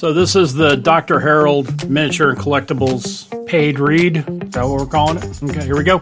So this is the Dr. Harold Miniature and Collectibles paid read. Is that what we're calling it? Okay, here we go.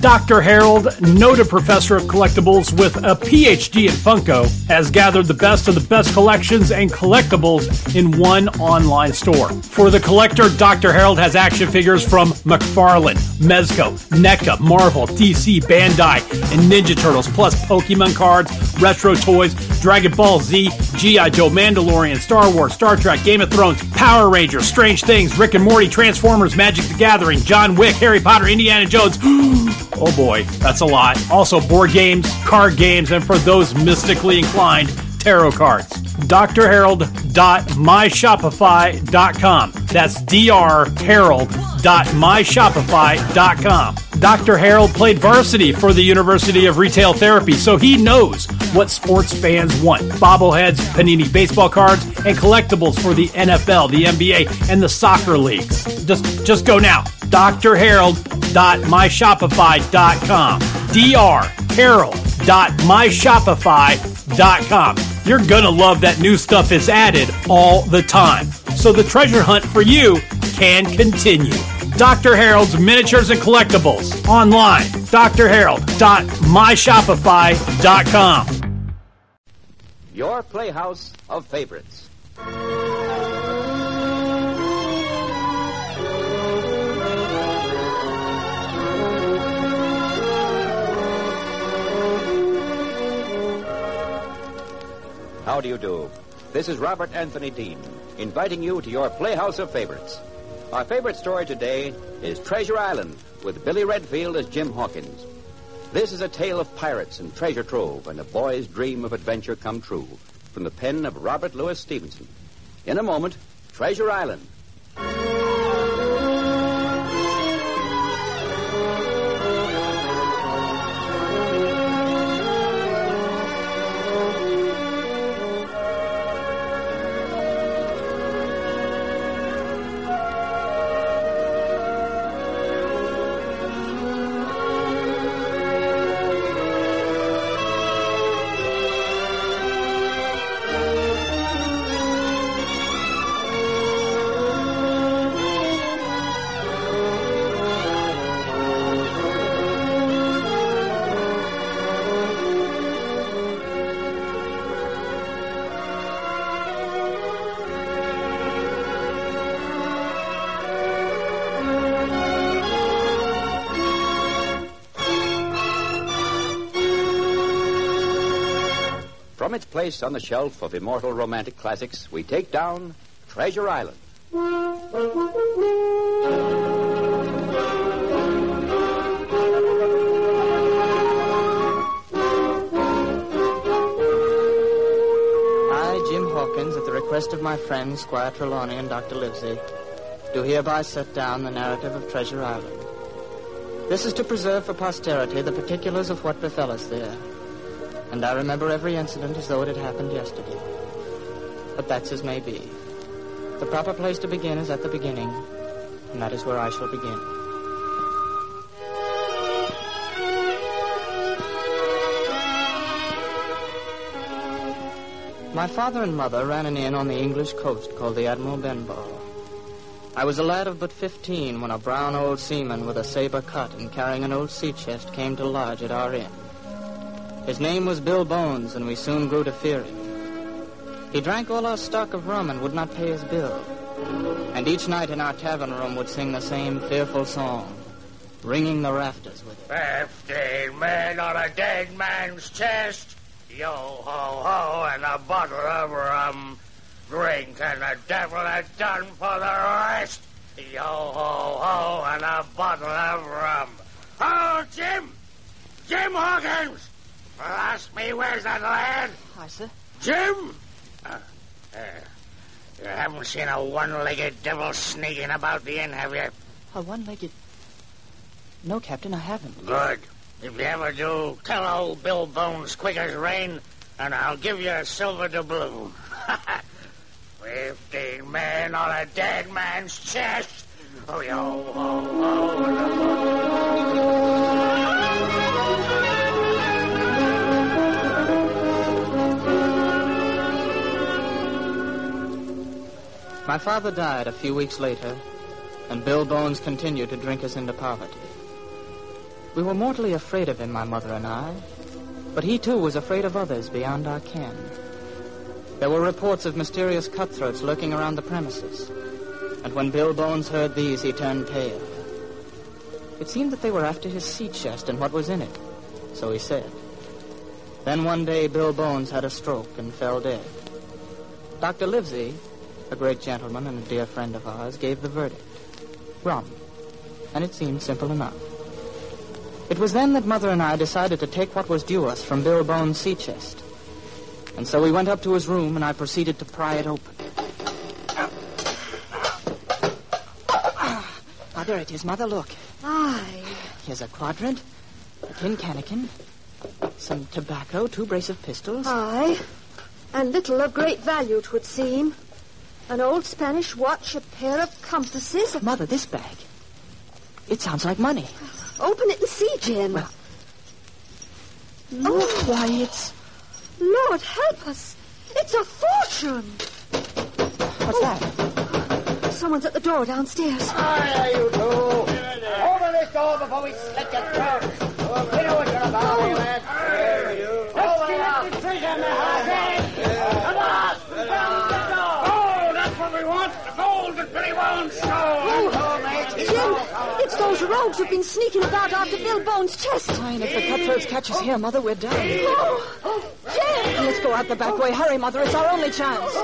Dr. Harold, noted professor of collectibles with a PhD in Funko, has gathered the best of the best collections and collectibles in one online store. For the collector, Dr. Harold has action figures from McFarlane, Mezco, NECA, Marvel, DC, Bandai, and Ninja Turtles, plus Pokemon cards, retro toys, Dragon Ball Z, G.I. Joe, Mandalorian, Star Wars, Star Trek, Game of Thrones, Power Rangers, Strange Things, Rick and Morty, Transformers, Magic the Gathering, John Wick, Harry Potter, Indiana Jones. Oh boy, that's a lot. Also, board games, card games, and for those mystically inclined, tarot cards. drharold.myshopify.com. That's drharold.myshopify.com. Dr. Harold played varsity for the University of Retail Therapy, so he knows what sports fans want. Bobbleheads, Panini baseball cards, and collectibles for the NFL, the NBA, and the soccer leagues. Just just go now. drharold.myshopify.com. drharold.myshopify.com. You're gonna love that new stuff is added all the time. So the treasure hunt for you can continue. Dr. Harold's Miniatures and Collectibles online. drharold.myshopify.com. Your playhouse of favorites. How do you do? This is Robert Anthony Dean, inviting you to your playhouse of favorites. Our favorite story today is Treasure Island, with Billy Redfield as Jim Hawkins. This is a tale of pirates and treasure trove and a boy's dream of adventure come true, from the pen of Robert Louis Stevenson. In a moment, Treasure Island. From its place on the shelf of immortal romantic classics, we take down Treasure Island. I, Jim Hawkins, at the request of my friends Squire Trelawney and Dr. Livesey, do hereby set down the narrative of Treasure Island. This is to preserve for posterity the particulars of what befell us there. And I remember every incident as though it had happened yesterday. But that's as may be. The proper place to begin is at the beginning, and that is where I shall begin. My father and mother ran an inn on the English coast called the Admiral Benbow. I was a lad of but fifteen when a brown old seaman with a saber cut and carrying an old sea chest came to lodge at our inn. His name was Bill Bones, and we soon grew to fear him. He drank all our stock of rum and would not pay his bill. And each night in our tavern room would sing the same fearful song, ringing the rafters with it. Fifteen men on a dead man's chest. Yo ho ho, and a bottle of rum. Drink and the devil had done for the rest. Yo ho ho, and a bottle of rum. Oh, Jim! Jim Hawkins! Ask me where's that lad? Hi, sir. Jim! Uh, uh, you haven't seen a one-legged devil sneaking about the inn, have you? A one-legged... No, Captain, I haven't. Good. If you ever do, tell old Bill Bones quick as rain, and I'll give you a silver doubloon. Fifteen men on a dead man's chest. Oh, yo, ho, ho. My father died a few weeks later, and Bill Bones continued to drink us into poverty. We were mortally afraid of him, my mother and I, but he too was afraid of others beyond our ken. There were reports of mysterious cutthroats lurking around the premises, and when Bill Bones heard these, he turned pale. It seemed that they were after his sea chest and what was in it, so he said. Then one day, Bill Bones had a stroke and fell dead. Dr. Livesey, a great gentleman and a dear friend of ours, gave the verdict. Rum. And it seemed simple enough. It was then that Mother and I decided to take what was due us from Bill Bones' sea chest. And so we went up to his room and I proceeded to pry it open. Ah, there it is, Mother. Look. Aye. Here's a quadrant, a tin cannikin, some tobacco, two brace of pistols. Aye. And little of great value, 'twould seem. An old Spanish watch, a pair of compasses. Mother, this bag. It sounds like money. Open it and see, Jim. Well- Oh, Why, it's. Lord help us. It's a fortune. What's that? Oh, someone's at the door downstairs. Hi, you two. Open this door before we slit your throat. You know what you're about, oh. you man. Let's get this treasure in the want. The gold that Billy won't show. Oh, mate. Jim, it's those rogues who've been sneaking about after Bill Bones' chest. Fine, if the cutthroats catch us here, Mother, we're done. Oh, oh, Jim! Let's go out the back way. Hurry, Mother. It's our only chance.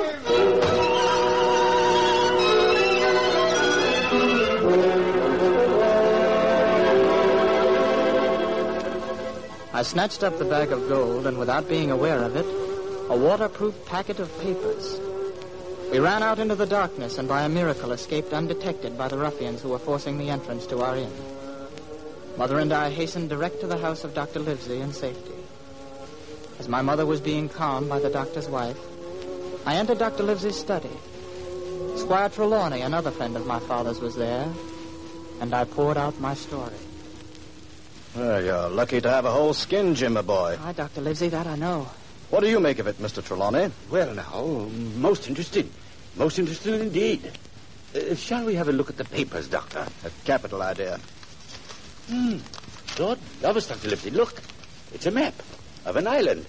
I snatched up the bag of gold, and without being aware of it, a waterproof packet of papers. We ran out into the darkness and by a miracle escaped undetected by the ruffians who were forcing the entrance to our inn. Mother and I hastened direct to the house of Dr. Livesey in safety. As my mother was being calmed by the doctor's wife, I entered Dr. Livesey's study. Squire Trelawney, another friend of my father's, was there, and I poured out my story. Well, you're lucky to have a whole skin, Jim, my boy. Hi, Dr. Livesey, that I know. What do you make of it, Mr. Trelawney? Well, now, most interesting. Most interesting indeed. Uh, shall we have a look at the papers, Doctor? A capital idea. Hmm. Lord love us, Dr. Livesey. Look. It's a map of an island.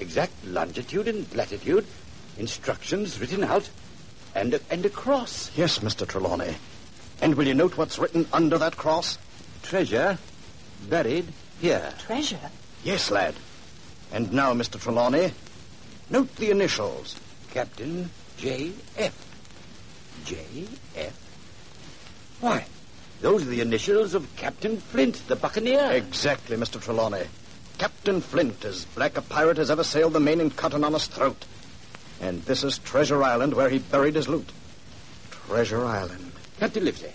Exact longitude and latitude. Instructions written out. And a, and a cross. Yes, Mr. Trelawney. And will you note what's written under that cross? Treasure buried here. Treasure? Yes, lad. And now, Mr. Trelawney, note the initials. Captain J.F. J.F. Why, those are the initials of Captain Flint, the buccaneer. Exactly, Mr. Trelawney. Captain Flint, as black a pirate as ever sailed the main and cut an honest throat. And this is Treasure Island, where he buried his loot. Treasure Island. Captain Livesey,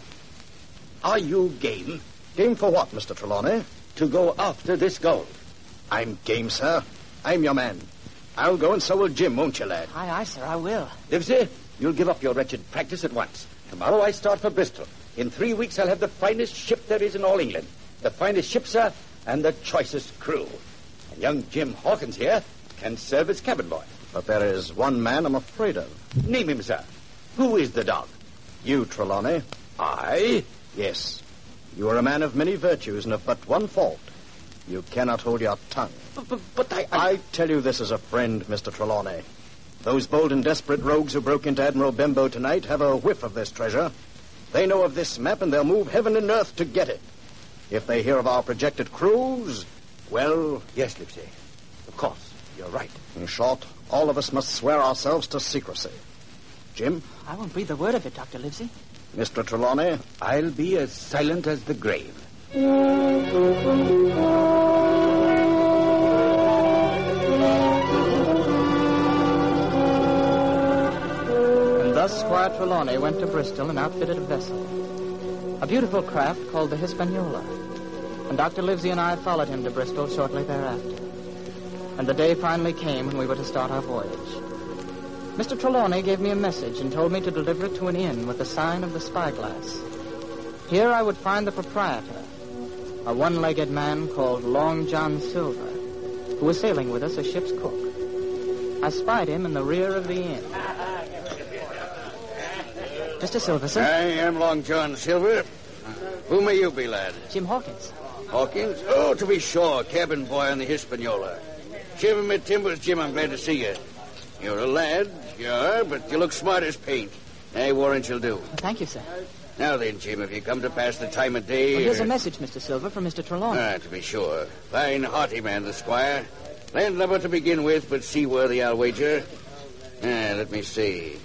are you game Game for what, Mr. Trelawney? to go after this gold? I'm game, sir. I'm your man. I'll go and so will Jim, won't you, lad? Aye, aye, sir, I will. Livesey, you'll give up your wretched practice at once. Tomorrow I start for Bristol. In three weeks I'll have the finest ship there is in all England. The finest ship, sir, and the choicest crew. And young Jim Hawkins here can serve as cabin boy. But there is one man I'm afraid of. Name him, sir. Who is the dog? You, Trelawney. I? Yes. You are a man of many virtues and of but one fault. You cannot hold your tongue. But, but, but I, I... I tell you this as a friend, Mr. Trelawney. Those bold and desperate rogues who broke into Admiral Benbow tonight have a whiff of this treasure. They know of this map and they'll move heaven and earth to get it. If they hear of our projected cruise, well, Yes, Livesey. Of course. You're right. in short, all of us must swear ourselves to secrecy. Jim, I won't breathe a word of it, Dr. Livesey. Mr. Trelawney, I'll be as silent as the grave. And thus Squire Trelawney went to Bristol and outfitted a vessel. A beautiful craft called the Hispaniola. And Dr. Livesey and I followed him to Bristol shortly thereafter. And the day finally came when we were to start our voyage. Mr. Trelawney gave me a message and told me to deliver it to an inn with the sign of the spyglass. Here I would find the proprietor, a one-legged man called Long John Silver, who was sailing with us as ship's cook. I spied him in the rear of the inn. Mr. Silver, sir. I am Long John Silver. Who may you be, lad? Jim Hawkins. Hawkins? Oh, to be sure, cabin boy on the Hispaniola. Shiver me timbers, Jim, I'm glad to see you. You're a lad, you are, but you look smart as paint. I warrant you'll do. Thank you, sir. Now then, Jim, if you come to pass the time of day... Well, here's a message, Mr. Silver, from Mr. Trelawney. Ah, to be sure. Fine, hearty man, the squire. Landlubber to begin with, but seaworthy, I'll wager. Ah, let me see.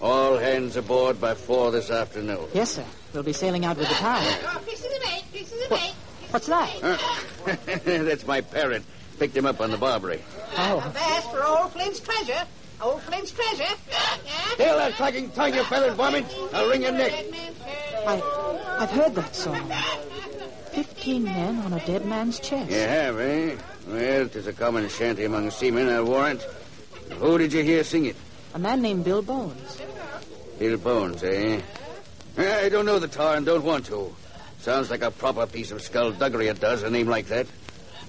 All hands aboard by four this afternoon. Yes, sir. We'll be sailing out with the tide. Oh, pieces of eight, pieces of eight. What's that? Huh? That's my parrot. Picked him up on the Barbary. Oh. Avast for old Flint's treasure. Old Flint's treasure. Hail that clacking tongue, you feathered varmint. I'll wring your neck. I, I've heard that song. Fifteen men on a dead man's chest. You have, eh? Well, 'tis a common shanty among seamen, I'll warrant. Who did you hear sing it? A man named Bill Bones. Bill Bones, eh? I don't know the tar and don't want to. Sounds like a proper piece of skullduggery, it does, a name like that.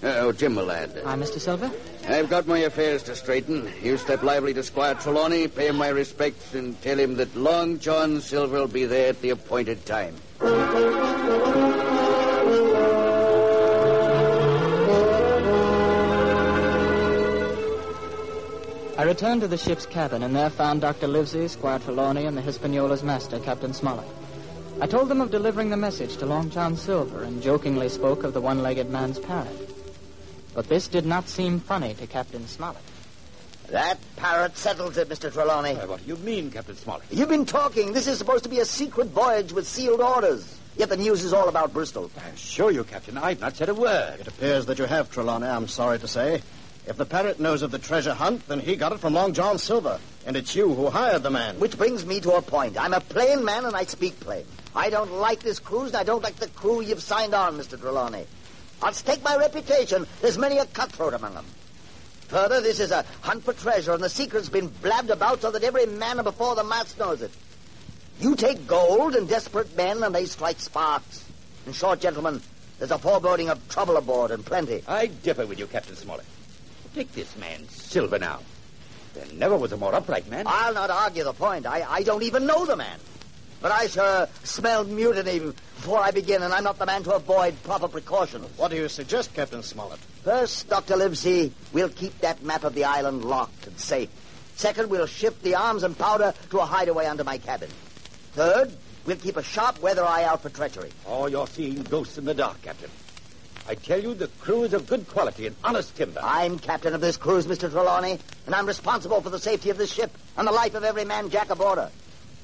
Uh, oh, Jim, my lad. Hi, Mr. Silver. I've got my affairs to straighten. You step lively to Squire Trelawney, pay him my respects, and tell him that Long John Silver will be there at the appointed time. I returned to the ship's cabin and there found Dr. Livesey, Squire Trelawney, and the Hispaniola's master, Captain Smollett. I told them of delivering the message to Long John Silver and jokingly spoke of the one-legged man's parrot. But this did not seem funny to Captain Smollett. That parrot settles it, Mr. Trelawney. Uh, what do you mean, Captain Smollett? You've been talking. This is supposed to be a secret voyage with sealed orders. Yet the news is all about Bristol. I assure you, Captain, I've not said a word. It appears that you have, Trelawney, I'm sorry to say. If the parrot knows of the treasure hunt, then he got it from Long John Silver. And it's you who hired the man. Which brings me to a point. I'm a plain man and I speak plain. I don't like this cruise and I don't like the crew you've signed on, Mr. Trelawney. I'll stake my reputation. There's many a cutthroat among them. Further, this is a hunt for treasure, and the secret's been blabbed about so that every man before the mast knows it. You take gold and desperate men, and they strike sparks. In short, gentlemen, there's a foreboding of trouble aboard, and plenty. I differ with you, Captain Smollett. Take this man, Silver, now. There never was a more upright man. I'll not argue the point. I, I don't even know the man. But I sure smell mutiny before I begin, and I'm not the man to avoid proper precautions. What do you suggest, Captain Smollett? First, Dr. Livesey, we'll keep that map of the island locked and safe. Second, we'll shift the arms and powder to a hideaway under my cabin. Third, we'll keep a sharp weather eye out for treachery. Oh, you're seeing ghosts in the dark, Captain. I tell you, the crew is of good quality and honest timber. I'm captain of this cruise, Mr. Trelawney, and I'm responsible for the safety of this ship and the life of every man jack aboard her.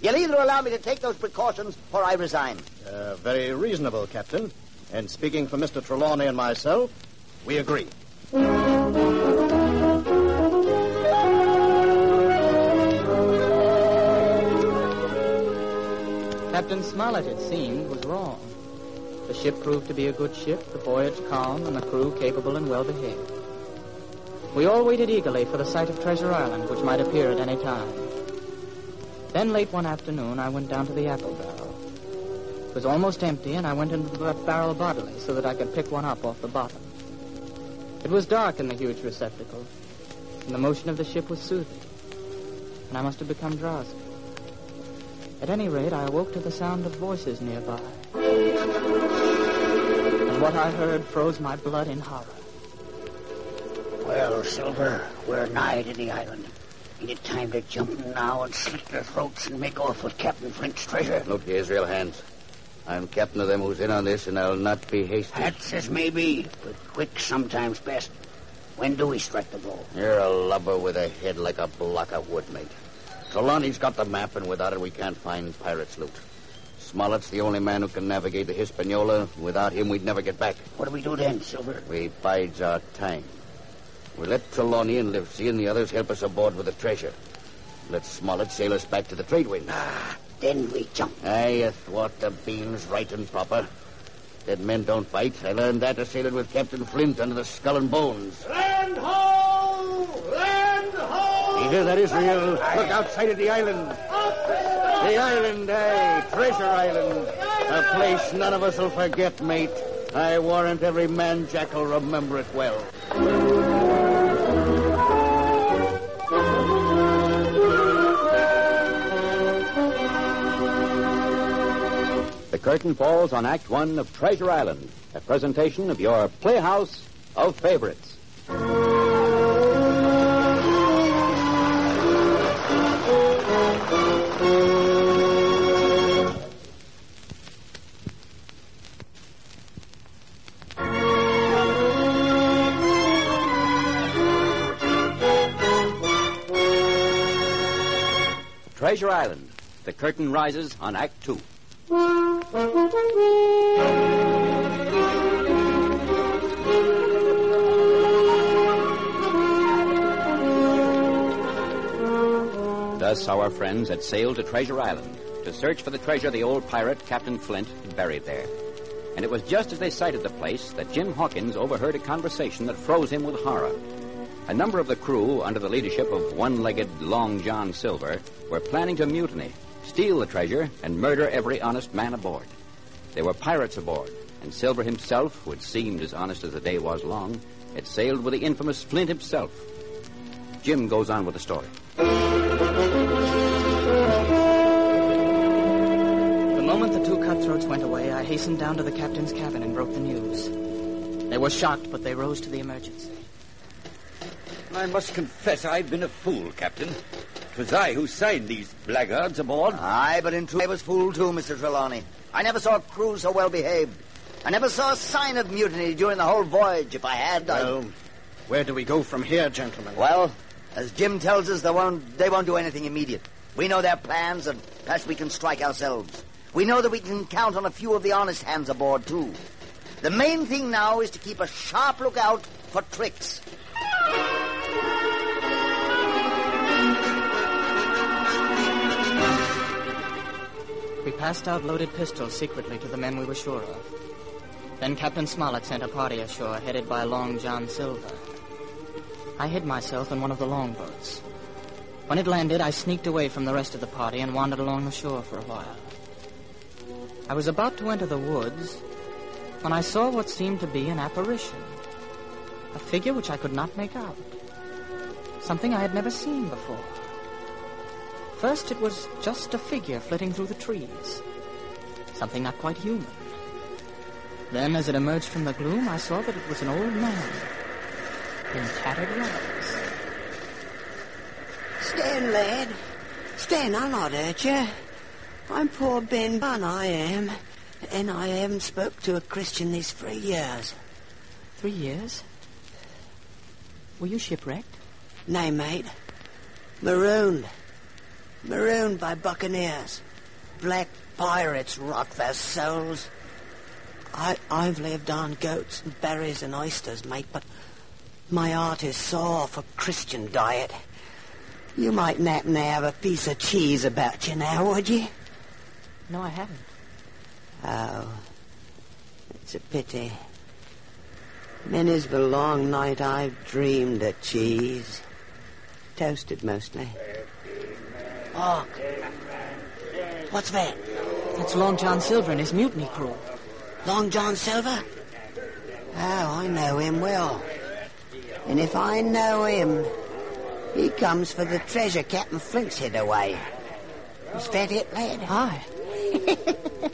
You'll either allow me to take those precautions or I resign. Uh, very reasonable, Captain. And speaking for Mr. Trelawney and myself, we agree. Captain Smollett, it seemed, was wrong. The ship proved to be a good ship, the voyage calm, and the crew capable and well behaved. We all waited eagerly for the sight of Treasure Island, which might appear at any time. Then, late one afternoon, I went down to the apple barrel. It was almost empty, and I went into the barrel bodily so that I could pick one up off the bottom. It was dark in the huge receptacle, and the motion of the ship was soothing, and I must have become drowsy. At any rate, I awoke to the sound of voices nearby. And what I heard froze my blood in horror. Well, Silver, we're nigh to the island. Ain't it time to jump in now and slit their throats and make off with Captain Flint's treasure? Look here, Israel Hands. I'm captain of them who's in on this, and I'll not be hasty. That's as may be, but quick sometimes best. When do we strike the blow? You're a lubber with a head like a block of wood, mate. Trelawney's got the map, and without it, we can't find pirates' loot. Smollett's the only man who can navigate the Hispaniola. Without him, we'd never get back. What do we do then, Silver? We bides our time. We let Trelawney and Livesey and the others help us aboard with the treasure. Let Smollett sail us back to the trade wind. Ah, then we jump. Aye, athwart the beams right and proper. Dead men don't fight. I learned that a sailing with Captain Flint under the skull and bones. Land ho! Land ho! You hear that, Israel? Look outside of the island. The island, aye, Treasure Island. A place none of us will forget, mate. I warrant every man jack will remember it well. Curtain falls on Act One of Treasure Island, a presentation of your Playhouse of Favorites. Treasure Island. The curtain rises on Act Two. Thus, our friends had sailed to Treasure Island to search for the treasure the old pirate, Captain Flint, had buried there. And it was just as they sighted the place that Jim Hawkins overheard a conversation that froze him with horror. A number of the crew, under the leadership of one legged Long John Silver, were planning to mutiny, steal the treasure, and murder every honest man aboard. There were pirates aboard, and Silver himself, who had seemed as honest as the day was long, had sailed with the infamous Flint himself. Jim goes on with the story. The moment the two cutthroats went away, I hastened down to the captain's cabin and broke the news. They were shocked, but they rose to the emergency. I must confess I've been a fool, Captain. It was I who signed these blackguards aboard. Aye, but in truth I was fooled too, Mr. Trelawney. I never saw a crew so well behaved. I never saw a sign of mutiny during the whole voyage. If I had, I... Well, where do we go from here, gentlemen? Well, as Jim tells us, they won't, they won't do anything immediate. We know their plans, and perhaps we can strike ourselves. We know that we can count on a few of the honest hands aboard, too. The main thing now is to keep a sharp lookout for tricks. Passed out loaded pistols secretly to the men we were sure of. Then Captain Smollett sent a party ashore headed by Long John Silver. I hid myself in one of the longboats. When it landed, I sneaked away from the rest of the party and wandered along the shore for a while. I was about to enter the woods when I saw what seemed to be an apparition. A figure which I could not make out. Something I had never seen before. First, it was just a figure flitting through the trees. Something not quite human. Then, as it emerged from the gloom, I saw that it was an old man in tattered rags. Stand, lad. Stand, I'll not hurt you. I'm poor Ben Gunn, I am. And I haven't spoke to a Christian these three years. Three years? Were you shipwrecked? Nay, mate. Marooned. Marooned by buccaneers. Black pirates rot their souls. I, I've lived on goats and berries and oysters, mate, but my heart is sore for Christian diet. You might happen to have a piece of cheese about you now, would you? No, I haven't. Oh, it's a pity. Many's the long night I've dreamed of cheese. Toasted mostly. Oh, what's that? That's Long John Silver and his mutiny crew. Long John Silver? Oh, I know him well. And if I know him, he comes for the treasure Captain Flint's hid away. Is that it, lad? Aye.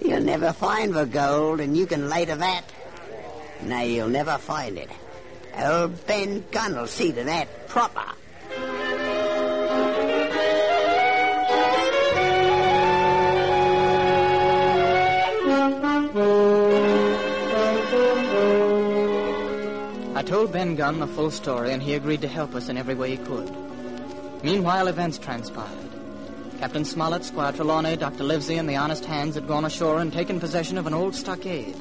You'll never find the gold, and you can lay to that. No, you'll never find it. Old Ben Gunn'll see to that proper. Told Ben Gunn the full story, and he agreed to help us in every way he could. Meanwhile, events transpired. Captain Smollett, Squire Trelawney, Dr. Livesey, and the honest hands had gone ashore and taken possession of an old stockade,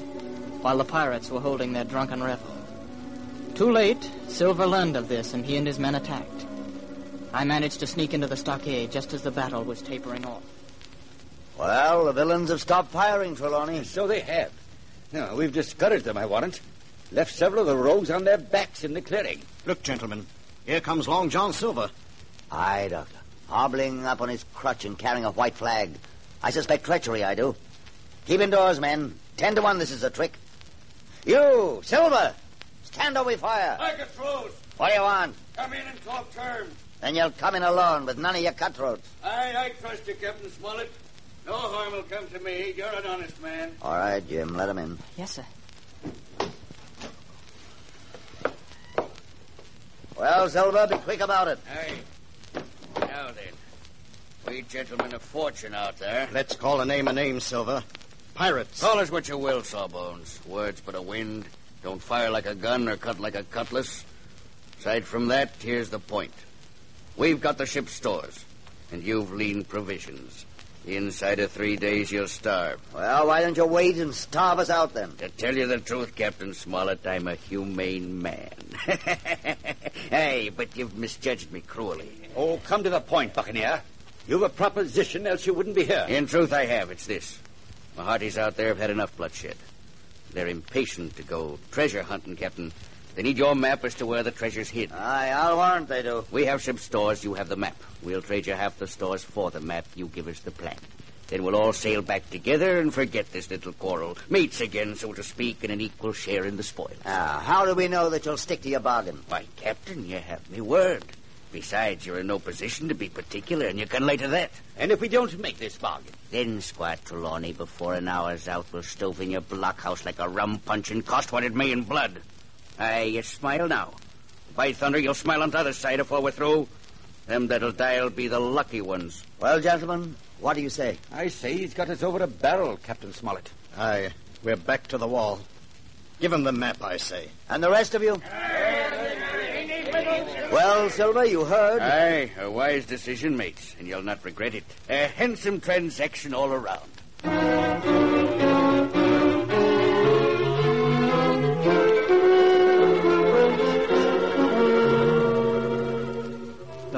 while the pirates were holding their drunken revel. Too late, Silver learned of this, and he and his men attacked. I managed to sneak into the stockade just as the battle was tapering off. Well, the villains have stopped firing, Trelawney. So they have. No, we've discouraged them, I warrant. Left several of the rogues on their backs in the clearing. Look, gentlemen, here comes Long John Silver. Aye, Doctor. Hobbling up on his crutch and carrying a white flag. I suspect treachery, I do. Keep indoors, men. Ten to one this is a trick. You, Silver, stand or we fire. I get throws. What do you want? Come in and talk terms. Then you'll come in alone with none of your cutthroats. Aye, I trust you, Captain Smollett. No harm will come to me. You're an honest man. All right, Jim, let him in. Yes, sir. Well, Silver, be quick about it. Hey. Now then. We gentlemen of fortune out there. Let's call a name a name, Silver. Pirates. Call us what you will, Sawbones. Words but a wind. Don't fire like a gun or cut like a cutlass. Aside from that, here's the point. We've got the ship's stores, and you've lean provisions. Inside of three days, you'll starve. Well, why don't you wait and starve us out then? To tell you the truth, Captain Smollett, I'm a humane man. hey, but you've misjudged me cruelly. Oh, come to the point, Buccaneer. You've a proposition, else you wouldn't be here. In truth, I have. It's this. My hearties out there have had enough bloodshed. They're impatient to go treasure hunting, Captain. They need your map as to where the treasure's hid. Aye, I'll warrant they do. We have some stores, you have the map. We'll trade you half the stores for the map. You give us the plan. Then we'll all sail back together and forget this little quarrel. Mates again, so to speak, and an equal share in the spoils. Ah, how do we know that you'll stick to your bargain? Why, Captain, you have me word. Besides, you're in no position to be particular, and you can lay to that. And if we don't make this bargain? Then, Squire Trelawney, before an hour's out, we'll stove in your blockhouse like a rum punch and cost what it may in blood. Aye, you smile now. By thunder, you'll smile on the other side afore we're through. Them that'll die'll be the lucky ones. Well, gentlemen, what do you say? I say he's got us over a barrel, Captain Smollett. Aye, we're back to the wall. Give him the map, I say. And the rest of you? Well, Silver, you heard. Aye, a wise decision, mates, and you'll not regret it. A handsome transaction all around.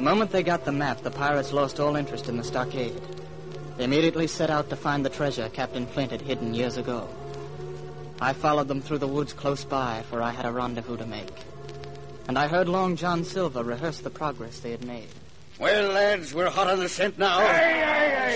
Moment they got the map, the pirates lost all interest in the stockade. They immediately set out to find the treasure Captain Flint had hidden years ago. I followed them through the woods close by, for I had a rendezvous to make. And I heard Long John Silver rehearse the progress they had made. Well, lads, we're hot on the scent now.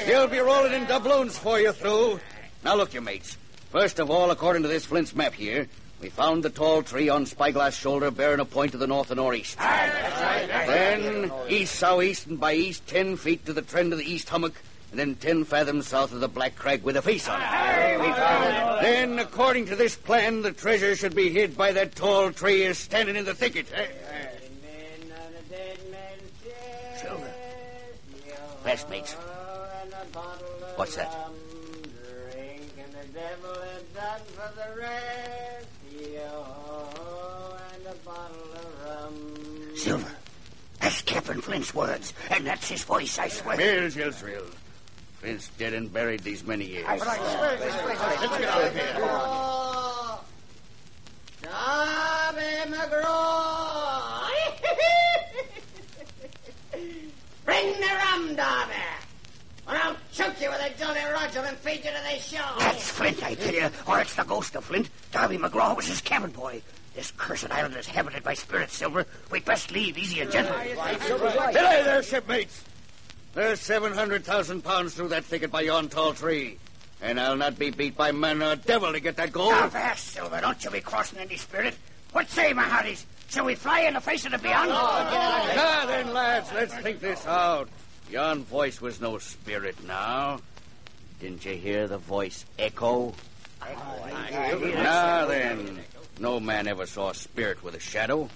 She'll be rolling in doubloons for you through. Now, look, you mates. First of all, according to this Flint's map here, we found the tall tree on Spyglass Shoulder bearing a point to the north and northeast. Then, east southeast and by east, ten feet to the trend of the east hummock, and then ten fathoms south of the Black Crag with a face on it. Then, according to this plan, the treasure should be hid by that tall tree is standing in the thicket. Silver. Yes, mates. What's that? Silver. That's Captain Flint's words, and that's his voice, I swear. Mills, Israel. Flint's dead and buried these many years. Let's get out of here. Darby McGraw! Bring the rum, Darby! Or I'll choke you with a Jolly Roger and feed you to the show. That's Flint, I tell you, or it's the ghost of Flint. Darby McGraw was his cabin boy. This cursed island is habited by spirits, Silver. We'd best leave easy and gentle. Belay there, shipmates. There's 700,000 pounds through that thicket by yon tall tree. And I'll not be beat by man or devil to get that gold. Now, fast, Silver. Don't you be crossing any spirit. What say, my hearties? Shall we fly in the face of the beyond? Now then, lads, let's think this out. Yon voice was no spirit now. Didn't you hear the voice echo? Now then, no man ever saw a spirit with a shadow.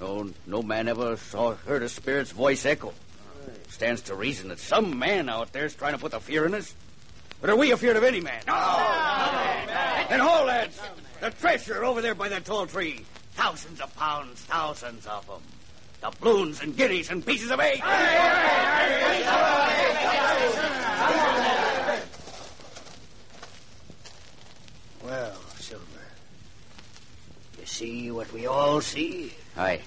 No, no man ever saw heard a spirit's voice echo. Stands to reason that some man out there's trying to put the fear in us. But are we afeard of any man? No. Then hold, lads. The treasure over there by that tall tree. Thousands of pounds, thousands of them. Doubloons and guineas and pieces of eight Silver, you see what we all see? Aye.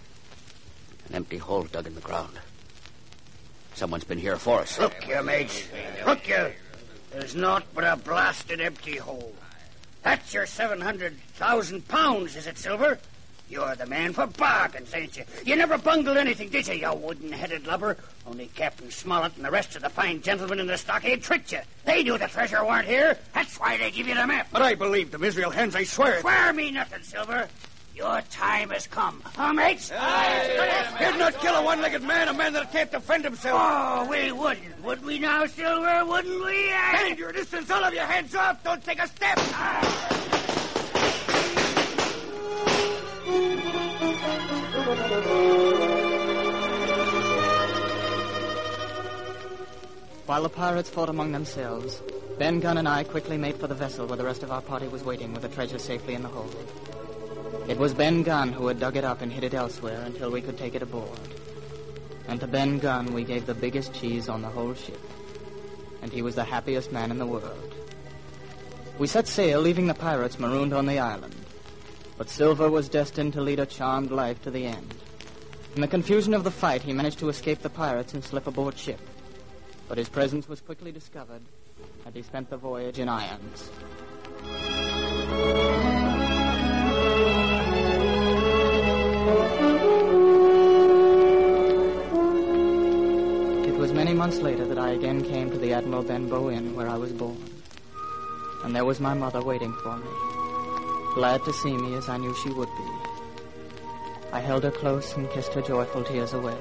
An empty hole dug in the ground. Someone's been here for us. Look you, mates. Look you. There's naught but a blasted empty hole. That's your 700,000 pounds, is it, Silver? You're the man for bargains, ain't you? You never bungled anything, did you, you wooden-headed lubber? Only Captain Smollett and the rest of the fine gentlemen in the stockade tricked you. They knew the treasure weren't here. That's why they give you the map. But I believed them, Israel Hands, I swear. Swear me nothing, Silver. Your time has come. Huh, mates? You'd not kill a one-legged man, a man that can't defend himself. Oh, we wouldn't. Would we now, Silver? Wouldn't we? Stand your distance, all of your Hands up. Don't take a step. While the pirates fought among themselves, Ben Gunn and I quickly made for the vessel where the rest of our party was waiting with the treasure safely in the hold. It was Ben Gunn who had dug it up and hid it elsewhere until we could take it aboard. And to Ben Gunn we gave the biggest cheese on the whole ship. And he was the happiest man in the world. We set sail, leaving the pirates marooned on the island. But Silver was destined to lead a charmed life to the end. In the confusion of the fight, he managed to escape the pirates and slip aboard ship. But his presence was quickly discovered, and he spent the voyage in irons. It was many months later that I again came to the Admiral Benbow Inn where I was born. And there was my mother waiting for me, glad to see me as I knew she would be. I held her close and kissed her joyful tears away.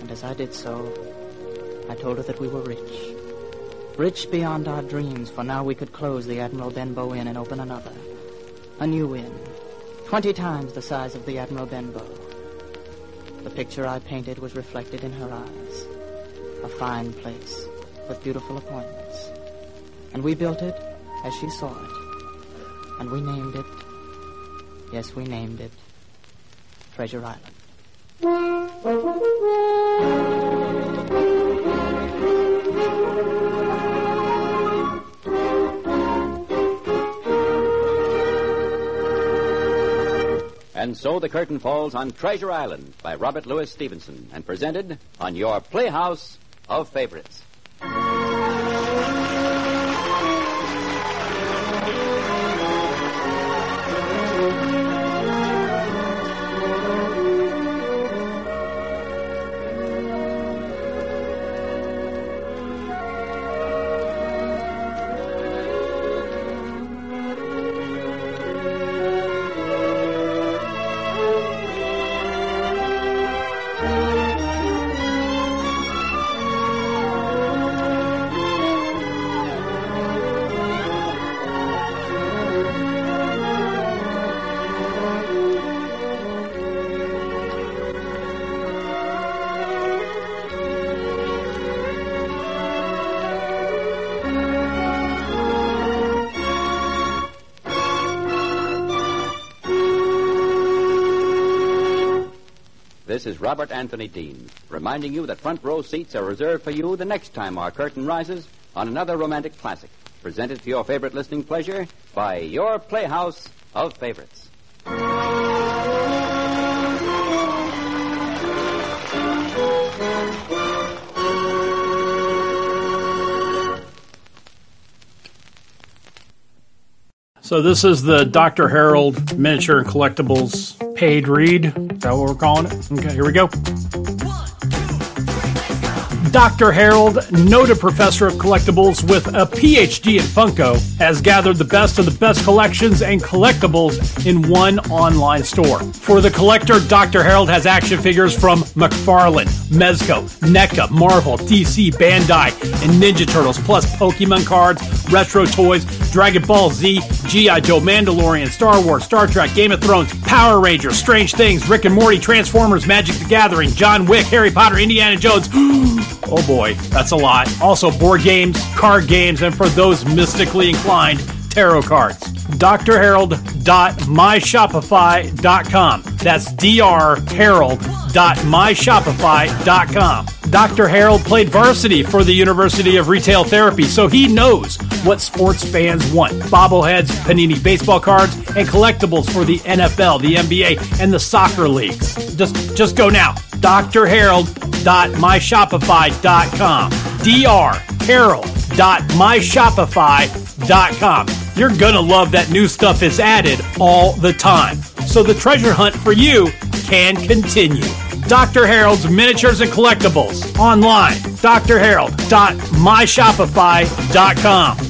And as I did so, I told her that we were rich. Rich beyond our dreams, for now we could close the Admiral Benbow Inn and open another. A new inn, twenty times the size of the Admiral Benbow. The picture I painted was reflected in her eyes. A fine place with beautiful appointments. And we built it as she saw it. And we named it, yes, we named it Treasure Island. And so the curtain falls on Treasure Island by Robert Louis Stevenson and presented on your Playhouse of Favorites. Robert Anthony Dean, reminding you that front row seats are reserved for you the next time our curtain rises on another romantic classic, presented for your favorite listening pleasure by your Playhouse of Favorites. So this is the Dr. Harold Miniature and Collectibles paid read. Is that what we're calling it? Okay, here we go. Dr. Harold, noted professor of collectibles with a PhD in Funko, has gathered the best of the best collections and collectibles in one online store. For the collector, Dr. Harold has action figures from McFarlane, Mezco, NECA, Marvel, DC, Bandai, and Ninja Turtles, plus Pokemon cards, retro toys, Dragon Ball Z, G.I. Joe, Mandalorian, Star Wars, Star Trek, Game of Thrones, Power Rangers, Strange Things, Rick and Morty, Transformers, Magic the Gathering, John Wick, Harry Potter, Indiana Jones. oh boy, that's a lot. Also, board games, card games, and for those mystically inclined, tarot cards. drharold.myshopify.com. That's drharold.myshopify.com. Dr. Harold played varsity for the University of Retail Therapy, so he knows what sports fans want. Bobbleheads, Panini baseball cards, and collectibles for the NFL, the NBA, and the soccer leagues. Just just go now. drharold.myshopify.com. drharold.myshopify.com. You're gonna love that new stuff is added all the time. So the treasure hunt for you can continue. Dr. Harold's Miniatures and Collectibles online. drharold.myshopify.com.